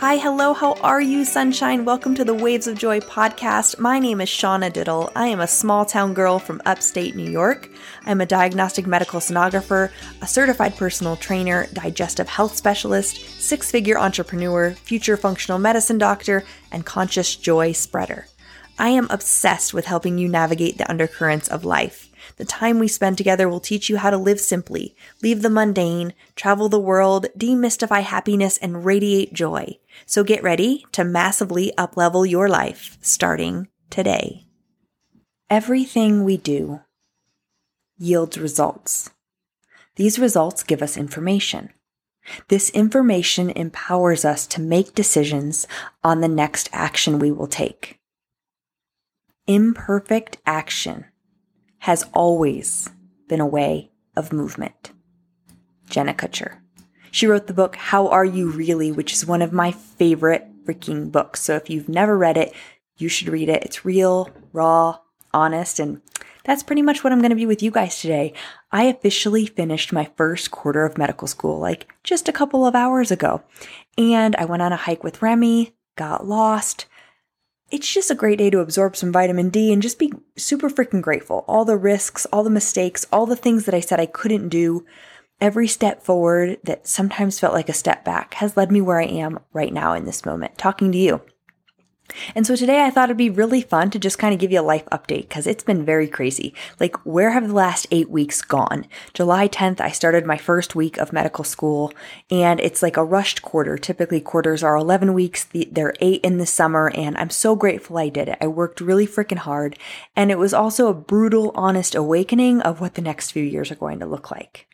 Hi, hello, how are you, sunshine? Welcome to the Waves of Joy podcast. My name is Shauna Dittl. I am a small town girl from upstate New York. I'm a diagnostic medical sonographer, a certified personal trainer, digestive health specialist, six figure entrepreneur, future functional medicine doctor, and conscious joy spreader. I am obsessed with helping you navigate the undercurrents of life. The time we spend together will teach you how to live simply, leave the mundane, travel the world, demystify happiness, and radiate joy. So get ready to massively uplevel your life starting today. Everything we do yields results. These results give us information. This information empowers us to make decisions on the next action we will take. Imperfect action has always been a way of movement. Jenna Kutcher. She wrote the book How Are You Really, which is one of my favorite freaking books. So if you've never read it, you should read it. It's real, raw, honest, and that's pretty much what I'm going to be with you guys today. I officially finished my first quarter of medical school like just a couple of hours ago. And I went on a hike with Remy, got lost, it's just a great day to absorb some vitamin D and just be super freaking grateful. All the risks, all the mistakes, all the things that I said I couldn't do, every step forward that sometimes felt like a step back has led me where I am right now in this moment, talking to you. And so today I thought it'd be really fun to just kind of give you a life update because it's been very crazy. Like, where have the last eight weeks gone? July 10th, I started my first week of medical school and it's like a rushed quarter. Typically, quarters are 11 weeks, they're eight in the summer, and I'm so grateful I did it. I worked really freaking hard, and it was also a brutal, honest awakening of what the next few years are going to look like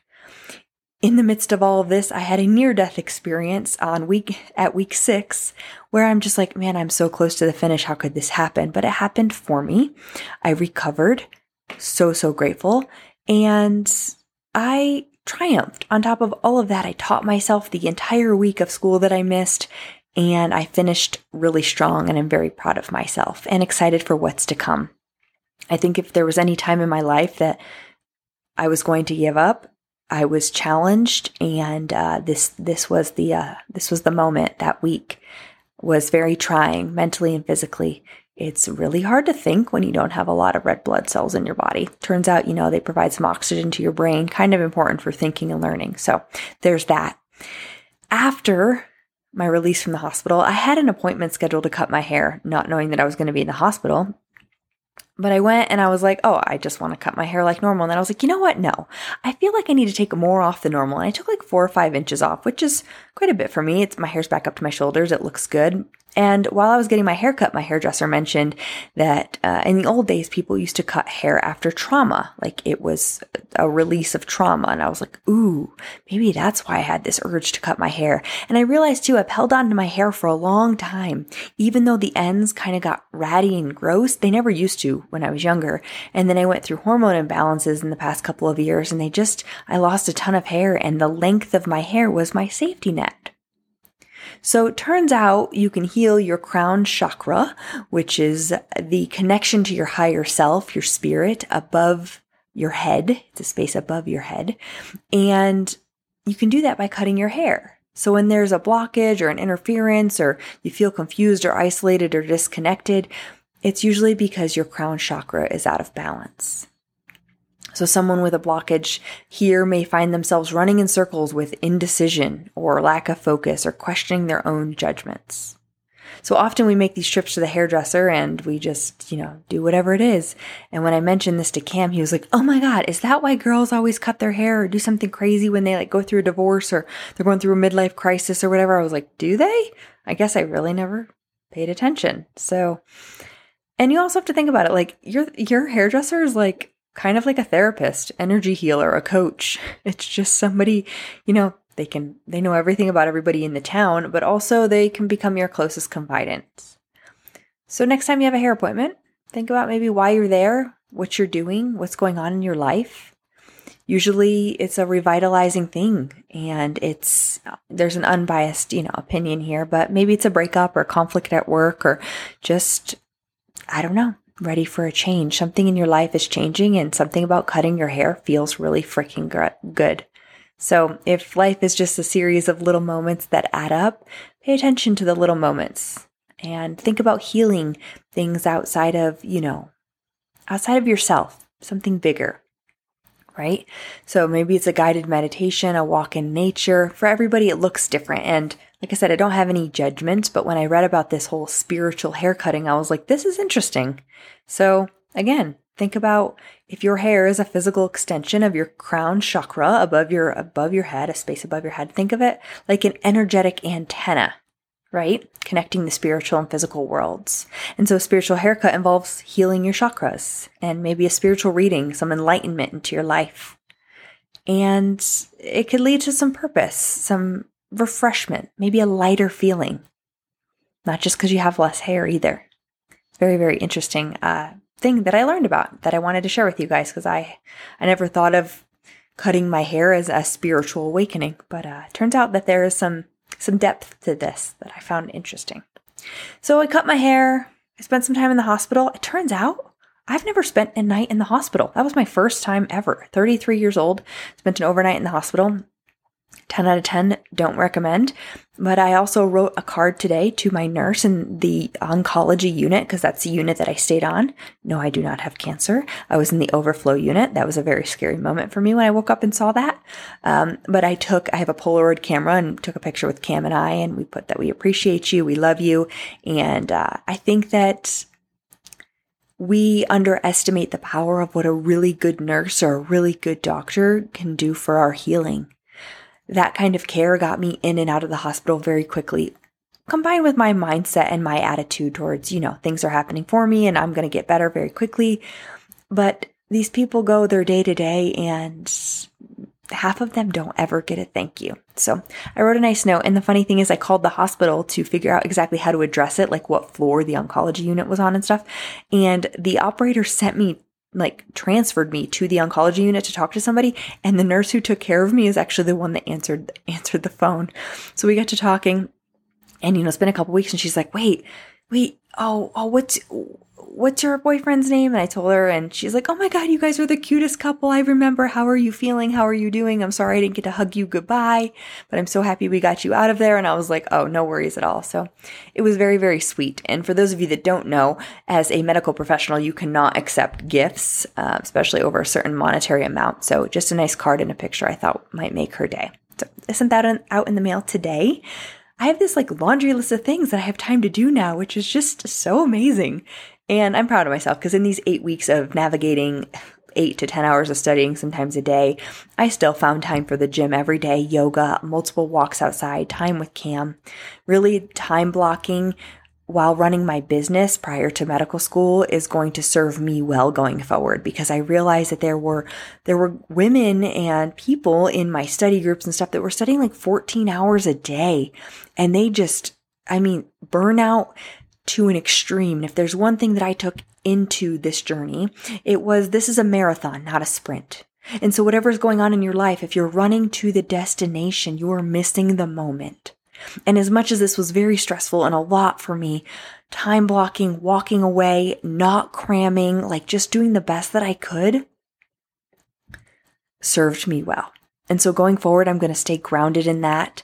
in the midst of all of this, I had a near death experience on week at week six where I'm just like, man, I'm so close to the finish. How could this happen? But it happened for me. I recovered. So, so grateful. And I triumphed. On top of all of that, I taught myself the entire week of school that I missed. And I finished really strong and I'm very proud of myself and excited for what's to come. I think if there was any time in my life that I was going to give up, I was challenged, and uh, this this was the uh, this was the moment that week was very trying mentally and physically. It's really hard to think when you don't have a lot of red blood cells in your body. Turns out, you know, they provide some oxygen to your brain, kind of important for thinking and learning. So there's that. After my release from the hospital, I had an appointment scheduled to cut my hair, not knowing that I was going to be in the hospital. But I went and I was like, oh, I just want to cut my hair like normal. And then I was like, you know what? No, I feel like I need to take more off than normal. And I took like four or five inches off, which is quite a bit for me. It's my hair's back up to my shoulders. It looks good. And while I was getting my hair cut, my hairdresser mentioned that uh, in the old days, people used to cut hair after trauma, like it was a release of trauma. And I was like, ooh, maybe that's why I had this urge to cut my hair. And I realized too, I've held on to my hair for a long time, even though the ends kind of got ratty and gross. They never used to when I was younger. And then I went through hormone imbalances in the past couple of years, and they just, I lost a ton of hair, and the length of my hair was my safety net. So it turns out you can heal your crown chakra, which is the connection to your higher self, your spirit above your head. It's a space above your head. And you can do that by cutting your hair. So when there's a blockage or an interference or you feel confused or isolated or disconnected, it's usually because your crown chakra is out of balance. So someone with a blockage here may find themselves running in circles with indecision or lack of focus or questioning their own judgments. So often we make these trips to the hairdresser and we just, you know, do whatever it is. And when I mentioned this to Cam, he was like, Oh my God, is that why girls always cut their hair or do something crazy when they like go through a divorce or they're going through a midlife crisis or whatever? I was like, Do they? I guess I really never paid attention. So, and you also have to think about it. Like your, your hairdresser is like kind of like a therapist, energy healer, a coach. It's just somebody, you know, they can they know everything about everybody in the town, but also they can become your closest confidant. So next time you have a hair appointment, think about maybe why you're there, what you're doing, what's going on in your life. Usually it's a revitalizing thing and it's there's an unbiased, you know, opinion here, but maybe it's a breakup or conflict at work or just I don't know, ready for a change. Something in your life is changing and something about cutting your hair feels really freaking good. So if life is just a series of little moments that add up, pay attention to the little moments and think about healing things outside of, you know, outside of yourself, something bigger. Right? So maybe it's a guided meditation, a walk in nature. For everybody, it looks different. And like I said, I don't have any judgment, but when I read about this whole spiritual haircutting, I was like, this is interesting. So again, think about if your hair is a physical extension of your crown chakra above your above your head, a space above your head, think of it like an energetic antenna right? Connecting the spiritual and physical worlds. And so a spiritual haircut involves healing your chakras and maybe a spiritual reading, some enlightenment into your life. And it could lead to some purpose, some refreshment, maybe a lighter feeling. Not just because you have less hair either. Very, very interesting uh, thing that I learned about that I wanted to share with you guys because I, I never thought of cutting my hair as a spiritual awakening, but uh, turns out that there is some some depth to this that I found interesting. So I cut my hair. I spent some time in the hospital. It turns out I've never spent a night in the hospital. That was my first time ever. 33 years old, spent an overnight in the hospital. 10 out of 10 don't recommend. But I also wrote a card today to my nurse in the oncology unit because that's the unit that I stayed on. No, I do not have cancer. I was in the overflow unit. That was a very scary moment for me when I woke up and saw that. Um, but I took, I have a Polaroid camera and took a picture with Cam and I, and we put that we appreciate you, we love you. And uh, I think that we underestimate the power of what a really good nurse or a really good doctor can do for our healing that kind of care got me in and out of the hospital very quickly, combined with my mindset and my attitude towards, you know, things are happening for me and I'm going to get better very quickly. But these people go their day to day and half of them don't ever get a thank you. So I wrote a nice note. And the funny thing is, I called the hospital to figure out exactly how to address it, like what floor the oncology unit was on and stuff. And the operator sent me like transferred me to the oncology unit to talk to somebody and the nurse who took care of me is actually the one that answered answered the phone. So we got to talking and you know it's been a couple weeks and she's like wait wait oh oh what's what's your boyfriend's name? And I told her, and she's like, oh my God, you guys are the cutest couple I remember. How are you feeling? How are you doing? I'm sorry I didn't get to hug you goodbye, but I'm so happy we got you out of there. And I was like, oh, no worries at all. So it was very, very sweet. And for those of you that don't know, as a medical professional, you cannot accept gifts, uh, especially over a certain monetary amount. So just a nice card and a picture I thought might make her day. So isn't that out in the mail today? I have this like laundry list of things that I have time to do now, which is just so amazing. And I'm proud of myself because in these eight weeks of navigating eight to 10 hours of studying, sometimes a day, I still found time for the gym every day, yoga, multiple walks outside, time with Cam, really time blocking while running my business prior to medical school is going to serve me well going forward because I realized that there were there were women and people in my study groups and stuff that were studying like 14 hours a day and they just I mean burnout to an extreme. And if there's one thing that I took into this journey, it was this is a marathon, not a sprint. And so whatever's going on in your life, if you're running to the destination, you are missing the moment. And as much as this was very stressful and a lot for me, time blocking, walking away, not cramming, like just doing the best that I could served me well. And so going forward, I'm going to stay grounded in that.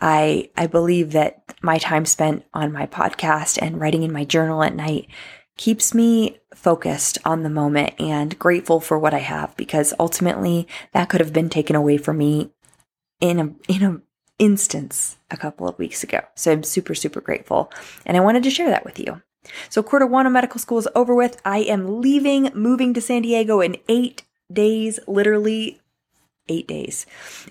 I, I believe that my time spent on my podcast and writing in my journal at night keeps me focused on the moment and grateful for what I have because ultimately that could have been taken away from me in a, in a instance a couple of weeks ago. So I'm super, super grateful. And I wanted to share that with you. So of medical school is over with. I am leaving, moving to San Diego in eight days, literally eight days.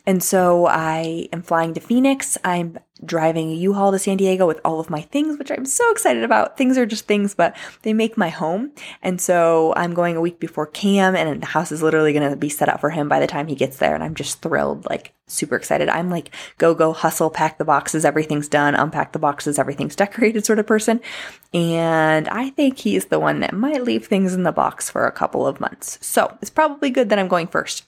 And so I am flying to Phoenix. I'm driving a U-Haul to San Diego with all of my things, which I'm so excited about. Things are just things, but they make my home. And so I'm going a week before Cam and the house is literally going to be set up for him by the time he gets there. And I'm just thrilled, like super excited. I'm like, go, go, hustle, pack the boxes. Everything's done. Unpack the boxes. Everything's decorated sort of person. And I think he's the one that might leave things in the box for a couple of months. So it's probably good that I'm going first.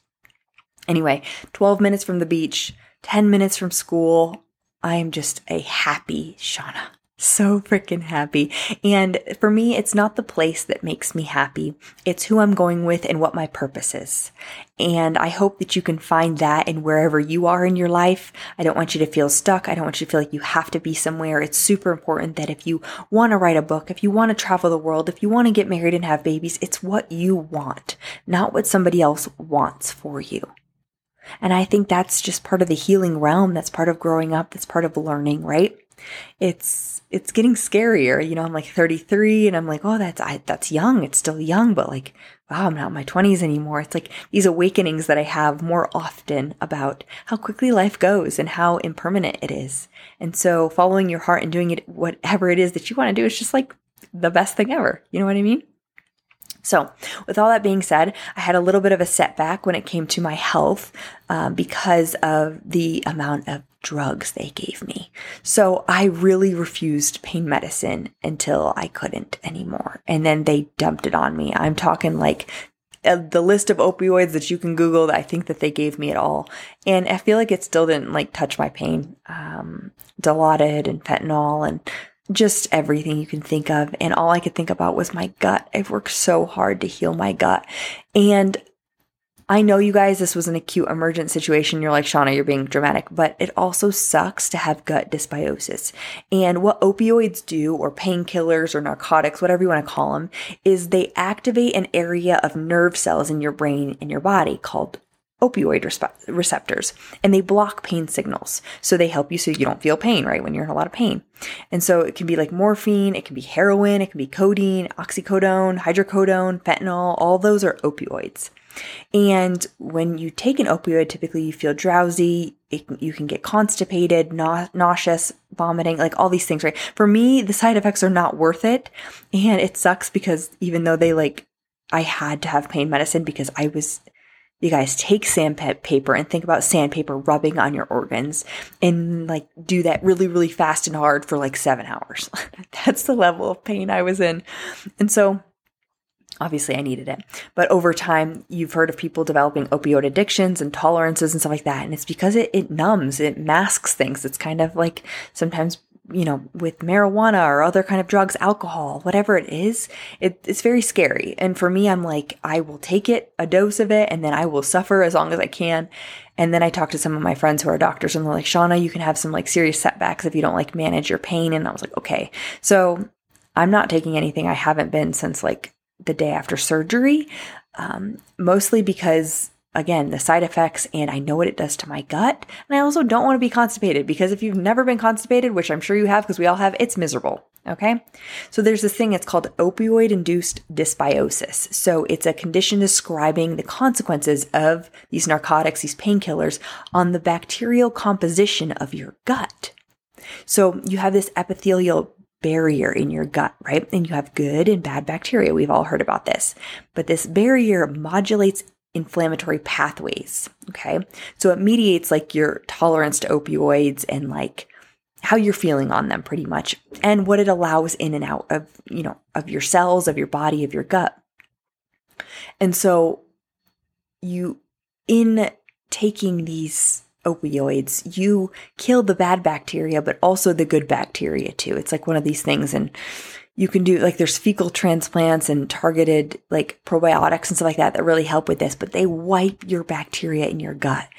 Anyway, 12 minutes from the beach, 10 minutes from school. I am just a happy Shauna. so freaking happy. And for me, it's not the place that makes me happy. It's who I'm going with and what my purpose is. And I hope that you can find that in wherever you are in your life. I don't want you to feel stuck. I don't want you to feel like you have to be somewhere. It's super important that if you want to write a book, if you want to travel the world, if you want to get married and have babies, it's what you want, not what somebody else wants for you. And I think that's just part of the healing realm. That's part of growing up. That's part of learning, right? It's it's getting scarier. You know, I'm like 33 and I'm like, oh, that's, I, that's young. It's still young, but like, wow, I'm not in my 20s anymore. It's like these awakenings that I have more often about how quickly life goes and how impermanent it is. And so following your heart and doing it, whatever it is that you want to do is just like the best thing ever. You know what I mean? So, with all that being said, I had a little bit of a setback when it came to my health um, because of the amount of drugs they gave me. So, I really refused pain medicine until I couldn't anymore. And then they dumped it on me. I'm talking like uh, the list of opioids that you can Google that I think that they gave me at all. And I feel like it still didn't like touch my pain. Um, Dilaudid and fentanyl and just everything you can think of. And all I could think about was my gut. I've worked so hard to heal my gut. And I know you guys, this was an acute emergent situation. You're like, Shauna, you're being dramatic, but it also sucks to have gut dysbiosis. And what opioids do, or painkillers or narcotics, whatever you want to call them, is they activate an area of nerve cells in your brain and your body called opioid resp- receptors and they block pain signals. So they help you so you don't feel pain, right? When you're in a lot of pain. And so it can be like morphine, it can be heroin, it can be codeine, oxycodone, hydrocodone, fentanyl, all those are opioids. And when you take an opioid, typically you feel drowsy, it, you can get constipated, na- nauseous, vomiting, like all these things, right? For me, the side effects are not worth it. And it sucks because even though they like, I had to have pain medicine because I was you guys take sandpaper and think about sandpaper rubbing on your organs and like do that really, really fast and hard for like seven hours. That's the level of pain I was in. And so obviously I needed it. But over time, you've heard of people developing opioid addictions and tolerances and stuff like that. And it's because it, it numbs, it masks things. It's kind of like sometimes you know, with marijuana or other kind of drugs, alcohol, whatever it is, it, it's very scary. And for me, I'm like, I will take it, a dose of it, and then I will suffer as long as I can. And then I talked to some of my friends who are doctors and they're like, Shauna, you can have some like serious setbacks if you don't like manage your pain. And I was like, okay. So I'm not taking anything. I haven't been since like the day after surgery, um, mostly because again, the side effects, and I know what it does to my gut. And I also don't want to be constipated because if you've never been constipated, which I'm sure you have because we all have, it's miserable. Okay. So there's this thing, it's called opioid induced dysbiosis. So it's a condition describing the consequences of these narcotics, these painkillers on the bacterial composition of your gut. So you have this epithelial barrier in your gut, right? And you have good and bad bacteria. We've all heard about this. But this barrier modulates inflammatory pathways. Okay. So it mediates like your tolerance to opioids and like how you're feeling on them pretty much and what it allows in and out of, you know, of your cells, of your body, of your gut. And so you, in taking these opioids, you kill the bad bacteria, but also the good bacteria too. It's like one of these things. And you can do like there's fecal transplants and targeted like probiotics and stuff like that that really help with this, but they wipe your bacteria in your gut.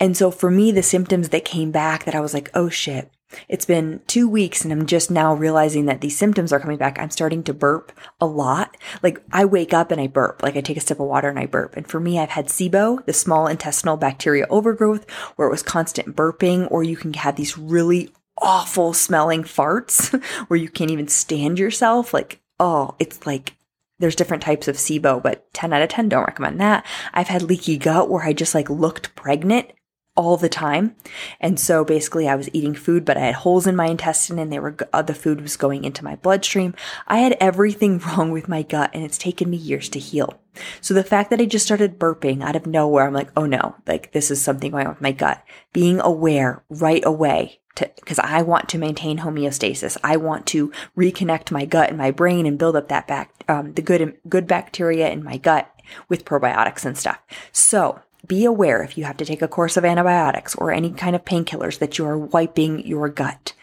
And so for me, the symptoms that came back that I was like, oh shit, it's been two weeks and I'm just now realizing that these symptoms are coming back. I'm starting to burp a lot. Like I wake up and I burp, like I take a sip of water and I burp. And for me, I've had SIBO, the small intestinal bacteria overgrowth, where it was constant burping, or you can have these really awful smelling farts where you can't even stand yourself. Like, oh, it's like there's different types of SIBO, but 10 out of 10 don't recommend that. I've had leaky gut where I just like looked pregnant all the time. And so basically I was eating food, but I had holes in my intestine and they were, uh, the food was going into my bloodstream. I had everything wrong with my gut and it's taken me years to heal. So the fact that I just started burping out of nowhere, I'm like, oh no, like this is something going with my gut. Being aware right away to, cause I want to maintain homeostasis. I want to reconnect my gut and my brain and build up that back, um, the good, good bacteria in my gut with probiotics and stuff. So be aware if you have to take a course of antibiotics or any kind of painkillers that you are wiping your gut.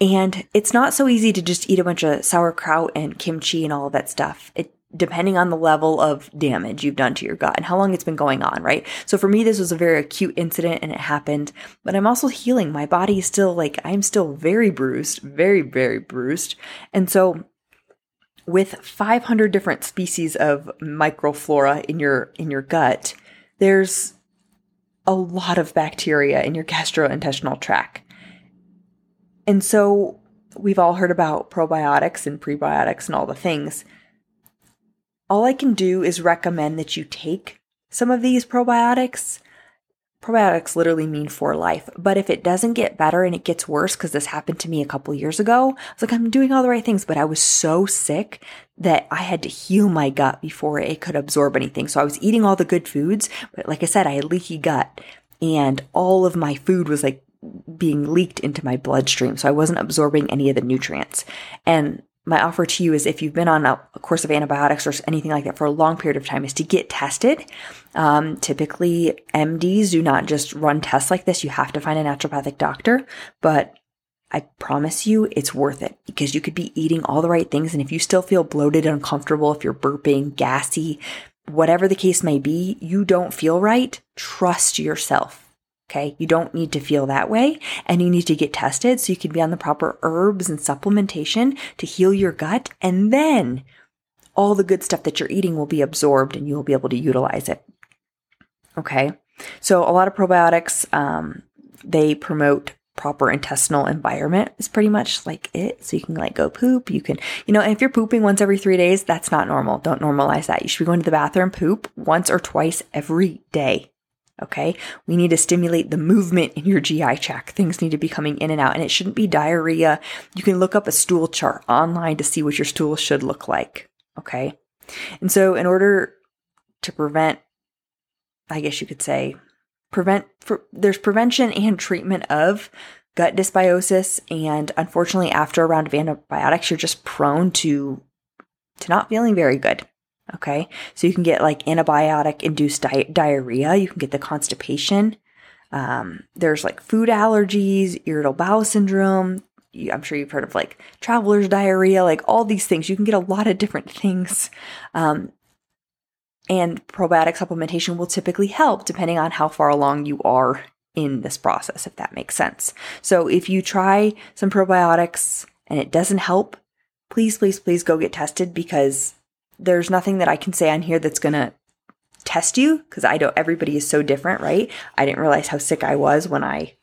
And it's not so easy to just eat a bunch of sauerkraut and kimchi and all of that stuff. It depending on the level of damage you've done to your gut and how long it's been going on, right? So for me, this was a very acute incident and it happened, but I'm also healing. My body is still like, I'm still very bruised, very, very bruised. And so with 500 different species of microflora in your, in your gut, there's a lot of bacteria in your gastrointestinal tract. And so we've all heard about probiotics and prebiotics and all the things. All I can do is recommend that you take some of these probiotics. Probiotics literally mean for life, but if it doesn't get better and it gets worse, because this happened to me a couple years ago, I was like, I'm doing all the right things, but I was so sick that I had to heal my gut before it could absorb anything. So I was eating all the good foods, but like I said, I had leaky gut and all of my food was like being leaked into my bloodstream. So I wasn't absorbing any of the nutrients. And my offer to you is if you've been on a, course of antibiotics or anything like that for a long period of time is to get tested. Um, typically MDs do not just run tests like this. You have to find a naturopathic doctor, but I promise you it's worth it because you could be eating all the right things. And if you still feel bloated, uncomfortable, if you're burping, gassy, whatever the case may be, you don't feel right, trust yourself. Okay. You don't need to feel that way and you need to get tested so you can be on the proper herbs and supplementation to heal your gut. And then all the good stuff that you're eating will be absorbed and you will be able to utilize it. Okay. So a lot of probiotics, um, they promote proper intestinal environment is pretty much like it. So you can like go poop. You can, you know, if you're pooping once every three days, that's not normal. Don't normalize that. You should be going to the bathroom, poop once or twice every day. Okay. We need to stimulate the movement in your GI tract. Things need to be coming in and out and it shouldn't be diarrhea. You can look up a stool chart online to see what your stool should look like. Okay. And so in order to prevent, I guess you could say, prevent, for, there's prevention and treatment of gut dysbiosis. And unfortunately, after a round of antibiotics, you're just prone to, to not feeling very good. Okay. So you can get like antibiotic induced di- diarrhea. You can get the constipation. Um, there's like food allergies, irritable bowel syndrome. I'm sure you've heard of like traveler's diarrhea, like all these things. You can get a lot of different things. Um, and probiotic supplementation will typically help depending on how far along you are in this process, if that makes sense. So if you try some probiotics and it doesn't help, please, please, please go get tested because there's nothing that I can say on here that's going to test you because I don't, everybody is so different, right? I didn't realize how sick I was when I,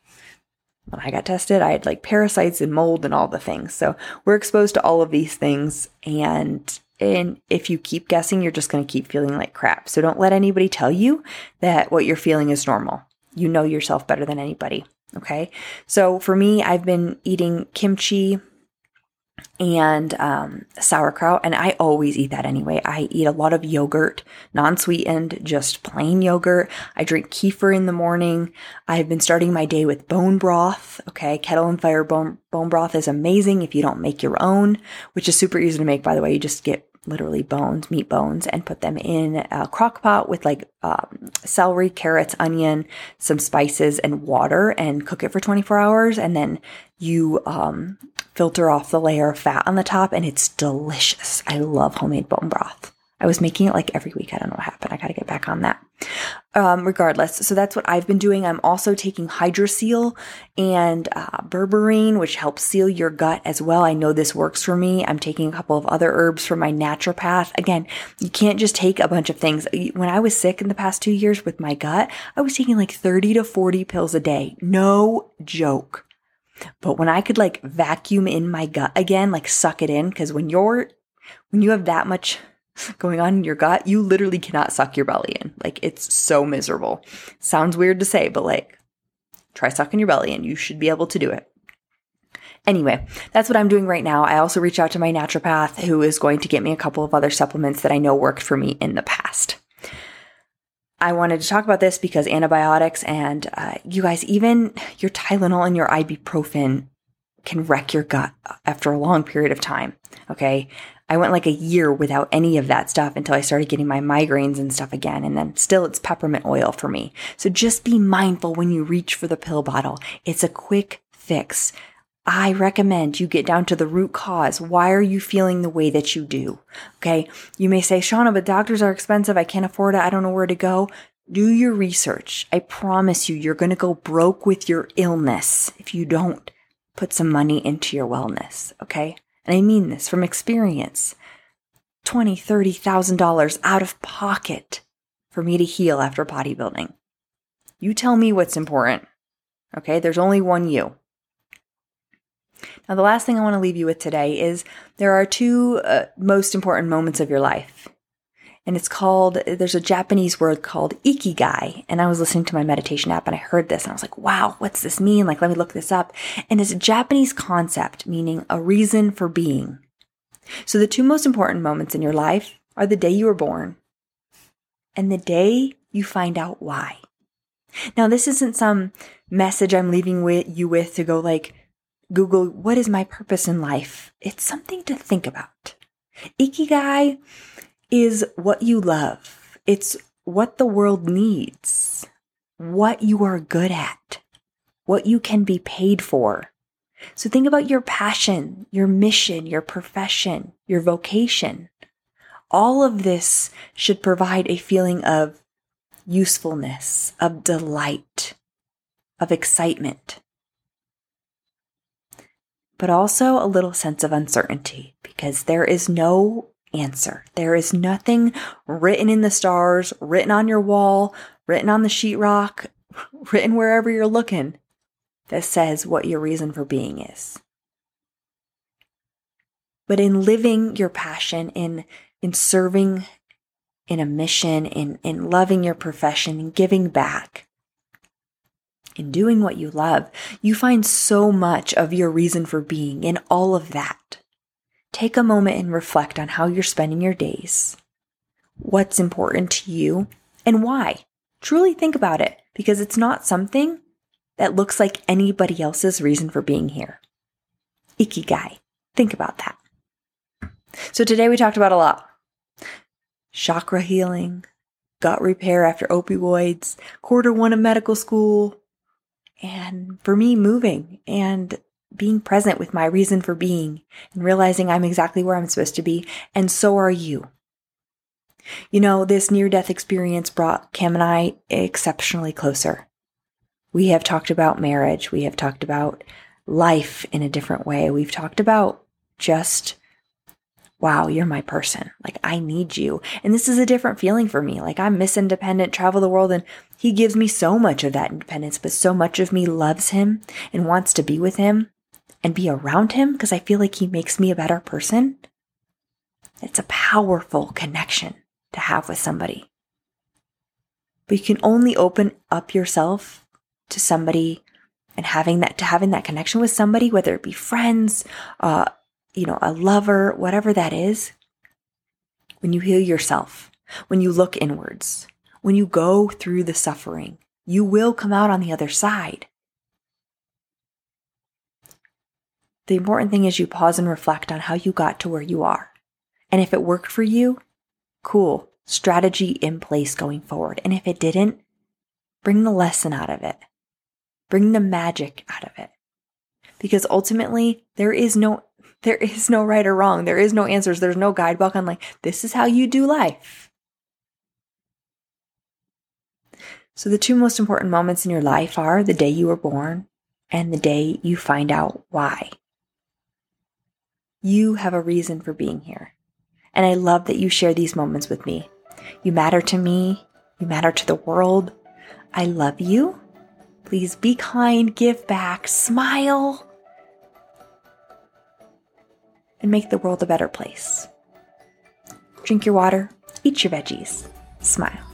when I got tested. I had like parasites and mold and all the things. So we're exposed to all of these things. And, and if you keep guessing, you're just going to keep feeling like crap. So don't let anybody tell you that what you're feeling is normal. You know yourself better than anybody. Okay. So for me, I've been eating kimchi and um, sauerkraut. And I always eat that anyway. I eat a lot of yogurt, non sweetened, just plain yogurt. I drink kefir in the morning. I've been starting my day with bone broth. Okay. Kettle and fire bone, bone broth is amazing if you don't make your own, which is super easy to make, by the way. You just get literally bones, meat bones, and put them in a crock pot with like um, celery, carrots, onion, some spices, and water, and cook it for 24 hours. And then you um, filter off the layer of fat on the top, and it's delicious. I love homemade bone broth. I was making it like every week. I don't know what happened. I got to get back on that. Um, regardless, so that's what I've been doing. I'm also taking Hydroseal and uh, berberine, which helps seal your gut as well. I know this works for me. I'm taking a couple of other herbs from my naturopath. Again, you can't just take a bunch of things. When I was sick in the past two years with my gut, I was taking like 30 to 40 pills a day. No joke. But when I could like vacuum in my gut again, like suck it in, because when you're, when you have that much going on in your gut, you literally cannot suck your belly in. Like it's so miserable. Sounds weird to say, but like try sucking your belly in. You should be able to do it. Anyway, that's what I'm doing right now. I also reach out to my naturopath who is going to get me a couple of other supplements that I know worked for me in the past. I wanted to talk about this because antibiotics and uh, you guys, even your Tylenol and your ibuprofen can wreck your gut after a long period of time. Okay. I went like a year without any of that stuff until I started getting my migraines and stuff again. And then still it's peppermint oil for me. So just be mindful when you reach for the pill bottle. It's a quick fix. I recommend you get down to the root cause. Why are you feeling the way that you do? Okay. You may say, Shauna, but doctors are expensive. I can't afford it. I don't know where to go. Do your research. I promise you, you're going to go broke with your illness if you don't put some money into your wellness. Okay. And I mean this from experience. Twenty, thirty thousand dollars out of pocket for me to heal after bodybuilding. You tell me what's important. Okay, there's only one you. Now, the last thing I want to leave you with today is there are two uh, most important moments of your life. And it's called, there's a Japanese word called ikigai. And I was listening to my meditation app and I heard this and I was like, wow, what's this mean? Like, let me look this up. And it's a Japanese concept meaning a reason for being. So the two most important moments in your life are the day you were born and the day you find out why. Now, this isn't some message I'm leaving with you with to go like, Google, what is my purpose in life? It's something to think about. Ikigai is what you love. It's what the world needs, what you are good at, what you can be paid for. So think about your passion, your mission, your profession, your vocation. All of this should provide a feeling of usefulness, of delight, of excitement but also a little sense of uncertainty because there is no answer. There is nothing written in the stars, written on your wall, written on the sheetrock, written wherever you're looking that says what your reason for being is. But in living your passion, in, in serving in a mission, in, in loving your profession, in giving back, in doing what you love, you find so much of your reason for being in all of that. Take a moment and reflect on how you're spending your days, what's important to you, and why. Truly think about it because it's not something that looks like anybody else's reason for being here. Ikigai. Think about that. So today we talked about a lot chakra healing, gut repair after opioids, quarter one of medical school, and for me, moving and being present with my reason for being and realizing I'm exactly where I'm supposed to be, and so are you. You know, this near death experience brought Cam and I exceptionally closer. We have talked about marriage. We have talked about life in a different way. We've talked about just wow, you're my person. Like, I need you. And this is a different feeling for me. Like, I'm Miss Independent, travel the world, and he gives me so much of that independence, but so much of me loves him and wants to be with him and be around him because I feel like he makes me a better person. It's a powerful connection to have with somebody. But you can only open up yourself to somebody and having that to having that connection with somebody, whether it be friends, uh, you know, a lover, whatever that is, when you heal yourself, when you look inwards, when you go through the suffering, you will come out on the other side. The important thing is you pause and reflect on how you got to where you are. And if it worked for you, cool, strategy in place going forward. And if it didn't, bring the lesson out of it. Bring the magic out of it. Because ultimately, there is no there is no right or wrong. There is no answers. There's no guidebook on like, this is how you do life. So the two most important moments in your life are the day you were born and the day you find out why. You have a reason for being here. And I love that you share these moments with me. You matter to me. You matter to the world. I love you. Please be kind, give back, smile and make the world a better place. Drink your water, eat your veggies, smile.